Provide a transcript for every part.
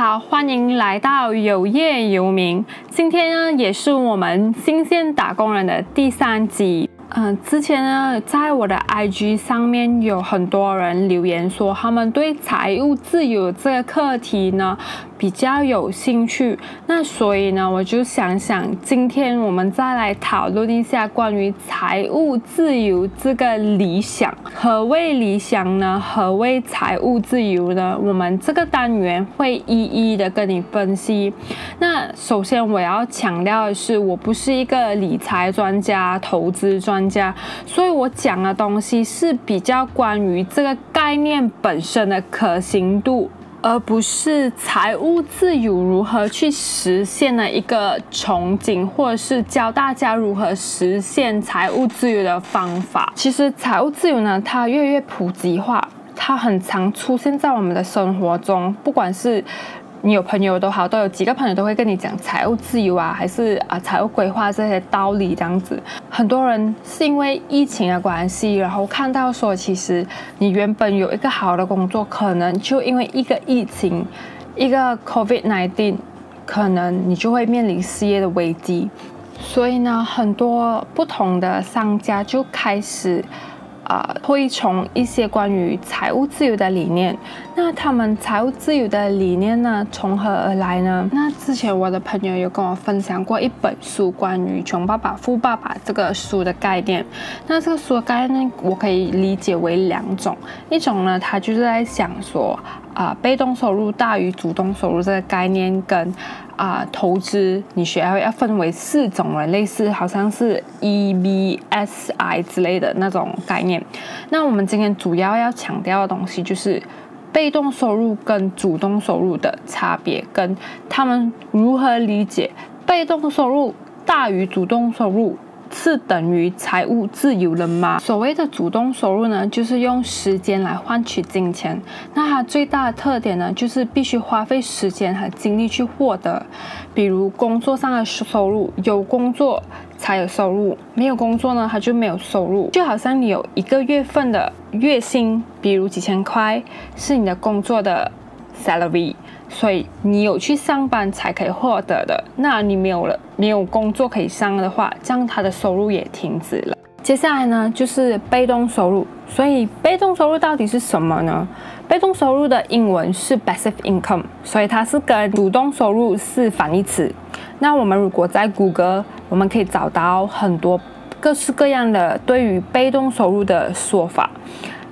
好，欢迎来到有业游民。今天呢，也是我们新鲜打工人的第三集。嗯，之前呢，在我的 IG 上面有很多人留言说，他们对财务自由这个课题呢比较有兴趣。那所以呢，我就想想，今天我们再来讨论一下关于财务自由这个理想。何谓理想呢？何谓财务自由呢？我们这个单元会一一的跟你分析。那首先我要强调的是，我不是一个理财专家、投资专。家，所以我讲的东西是比较关于这个概念本身的可行度，而不是财务自由如何去实现的一个憧憬，或者是教大家如何实现财务自由的方法。其实财务自由呢，它越来越普及化，它很常出现在我们的生活中，不管是。你有朋友都好，都有几个朋友都会跟你讲财务自由啊，还是啊财务规划这些道理这样子。很多人是因为疫情的关系，然后看到说，其实你原本有一个好的工作，可能就因为一个疫情，一个 COVID-19，可能你就会面临失业的危机。所以呢，很多不同的商家就开始。啊，推崇一些关于财务自由的理念。那他们财务自由的理念呢，从何而来呢？那之前我的朋友有跟我分享过一本书，关于《穷爸爸富爸爸》这个书的概念。那这个书的概念，我可以理解为两种。一种呢，他就是在想说，啊，被动收入大于主动收入这个概念跟。啊，投资你学要要分为四种了，类似好像是 E B S I 之类的那种概念。那我们今天主要要强调的东西就是被动收入跟主动收入的差别，跟他们如何理解被动收入大于主动收入。是等于财务自由了吗？所谓的主动收入呢，就是用时间来换取金钱。那它最大的特点呢，就是必须花费时间和精力去获得。比如工作上的收入，有工作才有收入，没有工作呢，它就没有收入。就好像你有一个月份的月薪，比如几千块，是你的工作的 salary。所以你有去上班才可以获得的，那你没有了，没有工作可以上的话，这样他的收入也停止了。接下来呢，就是被动收入。所以被动收入到底是什么呢？被动收入的英文是 passive income，所以它是跟主动收入是反义词。那我们如果在谷歌，我们可以找到很多各式各样的对于被动收入的说法。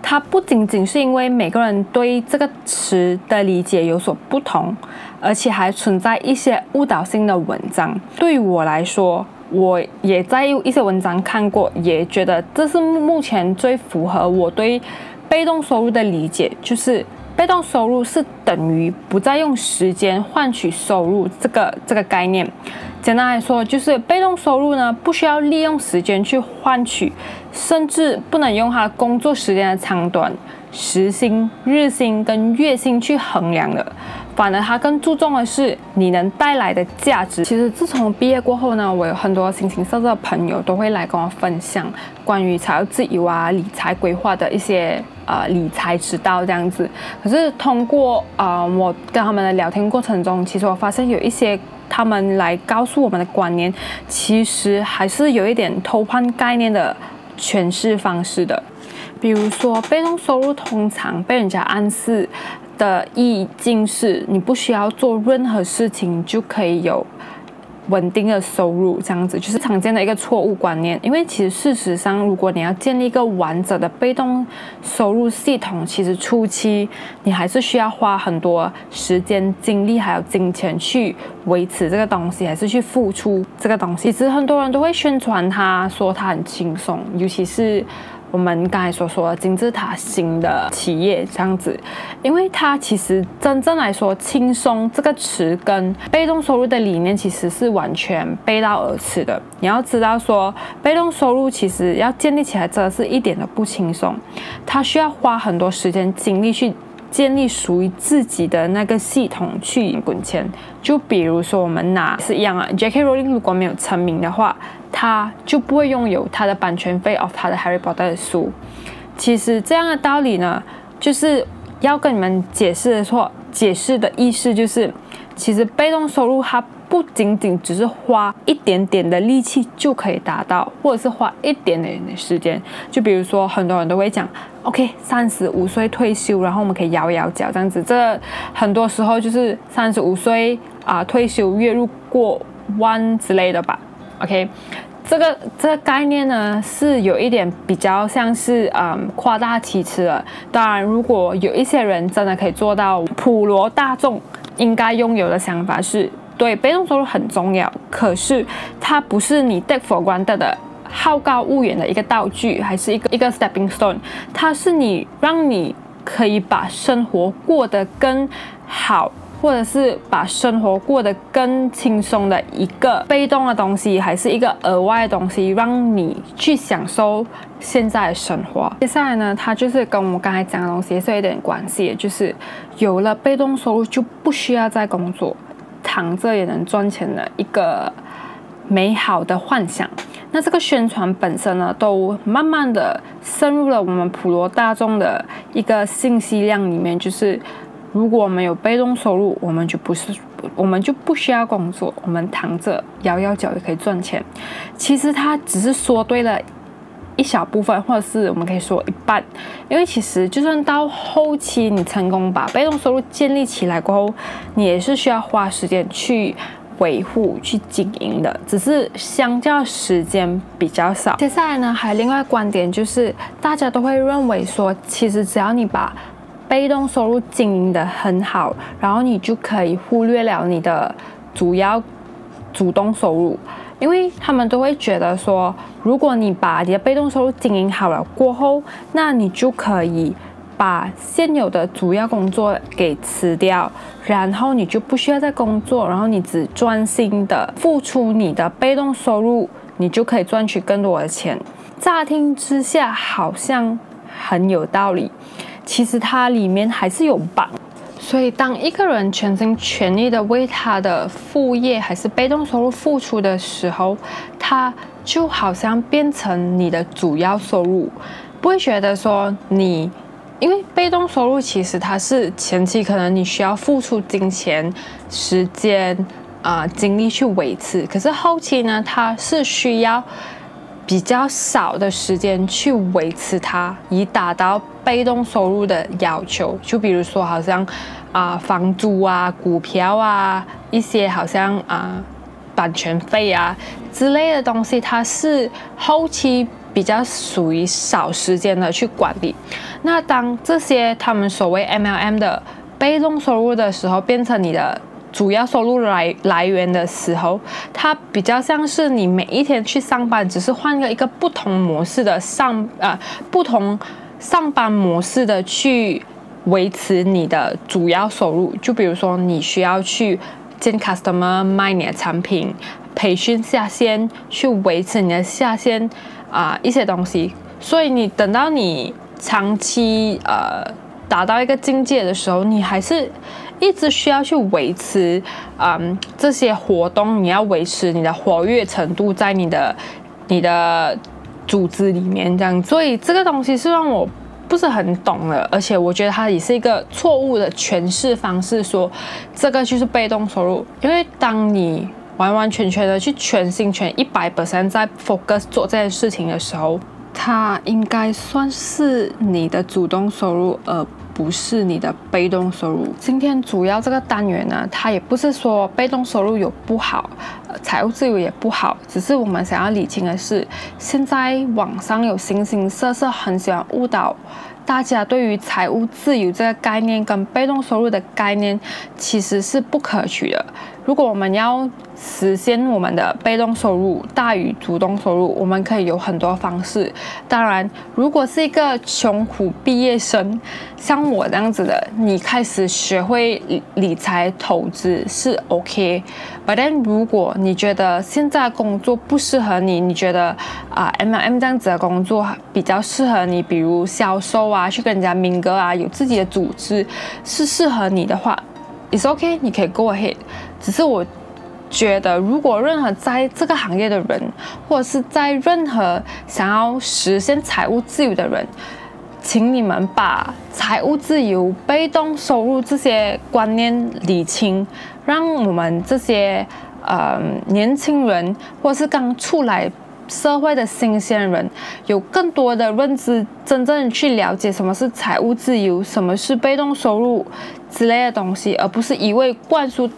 它不仅仅是因为每个人对这个词的理解有所不同，而且还存在一些误导性的文章。对于我来说，我也在一些文章看过，也觉得这是目前最符合我对被动收入的理解，就是被动收入是等于不再用时间换取收入这个这个概念。简单来说，就是被动收入呢，不需要利用时间去换取，甚至不能用它工作时间的长短、时薪、日薪跟月薪去衡量的。反而他更注重的是你能带来的价值。其实自从毕业过后呢，我有很多形形色色的朋友都会来跟我分享关于财务自由啊、理财规划的一些呃理财之道这样子。可是通过啊我跟他们的聊天过程中，其实我发现有一些。他们来告诉我们的观念，其实还是有一点偷换概念的诠释方式的。比如说，被动收入通常被人家暗示的意境是，你不需要做任何事情就可以有。稳定的收入，这样子就是常见的一个错误观念。因为其实事实上，如果你要建立一个完整的被动收入系统，其实初期你还是需要花很多时间、精力还有金钱去维持这个东西，还是去付出这个东西。其实很多人都会宣传它，说它很轻松，尤其是。我们刚才所说的金字塔型的企业这样子，因为它其实真正来说，轻松这个词跟被动收入的理念其实是完全背道而驰的。你要知道说，被动收入其实要建立起来，真的是一点都不轻松，它需要花很多时间精力去。建立属于自己的那个系统去滚钱，就比如说我们拿是一样啊，J.K. Rowling 如果没有成名的话，他就不会拥有他的版权费 of 他的 Harry Potter 的书。其实这样的道理呢，就是要跟你们解释的错，解释的意思就是，其实被动收入它不仅仅只是花一点点的力气就可以达到，或者是花一点点的时间。就比如说，很多人都会讲，OK，三十五岁退休，然后我们可以摇摇脚这样子。这很多时候就是三十五岁啊退休，月入过万之类的吧。OK。这个这个概念呢，是有一点比较像是嗯夸大其词了。当然，如果有一些人真的可以做到普罗大众应该拥有的想法是，对被动收入很重要，可是它不是你 take for granted 的好高骛远的一个道具，还是一个一个 stepping stone，它是你让你可以把生活过得更好。或者是把生活过得更轻松的一个被动的东西，还是一个额外的东西，让你去享受现在的生活。接下来呢，它就是跟我们刚才讲的东西也是有点关系，就是有了被动收入就不需要再工作，躺着也能赚钱的一个美好的幻想。那这个宣传本身呢，都慢慢的深入了我们普罗大众的一个信息量里面，就是。如果我们有被动收入，我们就不是，我们就不需要工作，我们躺着摇摇脚也可以赚钱。其实他只是说对了一小部分，或者是我们可以说一半。因为其实就算到后期你成功把被动收入建立起来过后，你也是需要花时间去维护、去经营的，只是相较时间比较少。接下来呢，还有另外观点就是，大家都会认为说，其实只要你把被动收入经营的很好，然后你就可以忽略了你的主要主动收入，因为他们都会觉得说，如果你把你的被动收入经营好了过后，那你就可以把现有的主要工作给辞掉，然后你就不需要再工作，然后你只专心的付出你的被动收入，你就可以赚取更多的钱。乍听之下好像很有道理。其实它里面还是有绑，所以当一个人全心全意的为他的副业还是被动收入付出的时候，他就好像变成你的主要收入，不会觉得说你，因为被动收入其实它是前期可能你需要付出金钱、时间啊精力去维持，可是后期呢，它是需要。比较少的时间去维持它，以达到被动收入的要求。就比如说，好像啊房租啊、股票啊、一些好像啊版权费啊之类的东西，它是后期比较属于少时间的去管理。那当这些他们所谓 MLM 的被动收入的时候，变成你的。主要收入来来源的时候，它比较像是你每一天去上班，只是换个一个不同模式的上呃不同上班模式的去维持你的主要收入。就比如说，你需要去见 customer 卖你的产品，培训下线，去维持你的下线啊一些东西。所以你等到你长期呃达到一个境界的时候，你还是。一直需要去维持，嗯，这些活动你要维持你的活跃程度在你的你的组织里面这样，所以这个东西是让我不是很懂了，而且我觉得它也是一个错误的诠释方式，说这个就是被动收入，因为当你完完全全的去全心全一百 percent 在 focus 做这件事情的时候，它应该算是你的主动收入，而。不是你的被动收入。今天主要这个单元呢，它也不是说被动收入有不好，财务自由也不好，只是我们想要理清的是，现在网上有形形色色很喜欢误导大家对于财务自由这个概念跟被动收入的概念，其实是不可取的。如果我们要实现我们的被动收入大于主动收入，我们可以有很多方式。当然，如果是一个穷苦毕业生，像我这样子的，你开始学会理财投资是 OK。但如果你觉得现在工作不适合你，你觉得啊，M M 这样子的工作比较适合你，比如销售啊，去跟人家明哥啊，有自己的组织是适合你的话。It's OK，你可以 go ahead。只是我觉得，如果任何在这个行业的人，或者是在任何想要实现财务自由的人，请你们把财务自由、被动收入这些观念理清，让我们这些呃年轻人或是刚出来。社会的新鲜人有更多的认知，真正去了解什么是财务自由，什么是被动收入之类的东西，而不是一味灌输，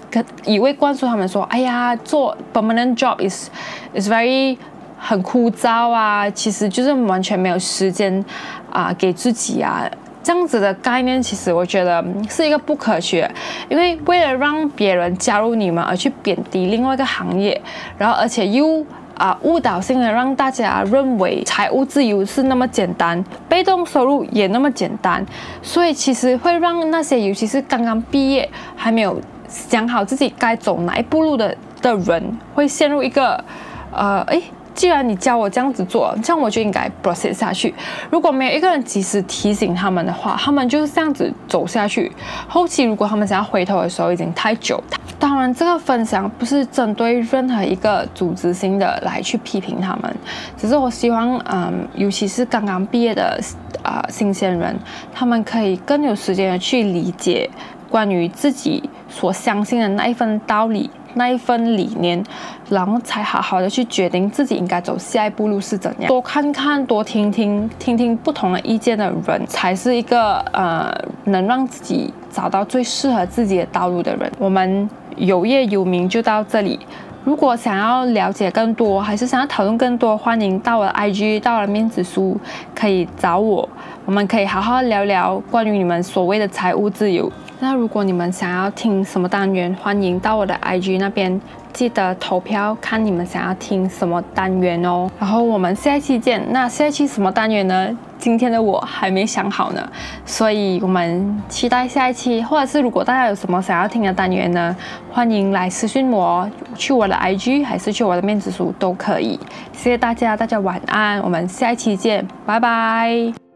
一味灌输他们说：“哎呀，做 permanent job is is very 很枯燥啊，其实就是完全没有时间啊给自己啊。”这样子的概念，其实我觉得是一个不科学，因为为了让别人加入你们而去贬低另外一个行业，然后而且又。啊，误导性的让大家认为财务自由是那么简单，被动收入也那么简单，所以其实会让那些尤其是刚刚毕业还没有想好自己该走哪一步路的的人，会陷入一个，呃，诶。既然你教我这样子做，这样我就应该 proceed 下去。如果没有一个人及时提醒他们的话，他们就是这样子走下去。后期如果他们想要回头的时候，已经太久。当然，这个分享不是针对任何一个组织性的来去批评他们，只是我希望，嗯，尤其是刚刚毕业的啊新鲜人，他们可以更有时间的去理解关于自己所相信的那一份道理。那一份理念，然后才好好的去决定自己应该走下一步路是怎样。多看看，多听听，听听不同的意见的人，才是一个呃能让自己找到最适合自己的道路的人。我们有业有名就到这里。如果想要了解更多，还是想要讨论更多，欢迎到我的 IG，到我的面子书，可以找我，我们可以好好聊聊关于你们所谓的财务自由。那如果你们想要听什么单元，欢迎到我的 IG 那边，记得投票看你们想要听什么单元哦。然后我们下一期见。那下一期什么单元呢？今天的我还没想好呢，所以我们期待下一期。或者是如果大家有什么想要听的单元呢，欢迎来私信我，去我的 IG 还是去我的面子书都可以。谢谢大家，大家晚安，我们下一期见，拜拜。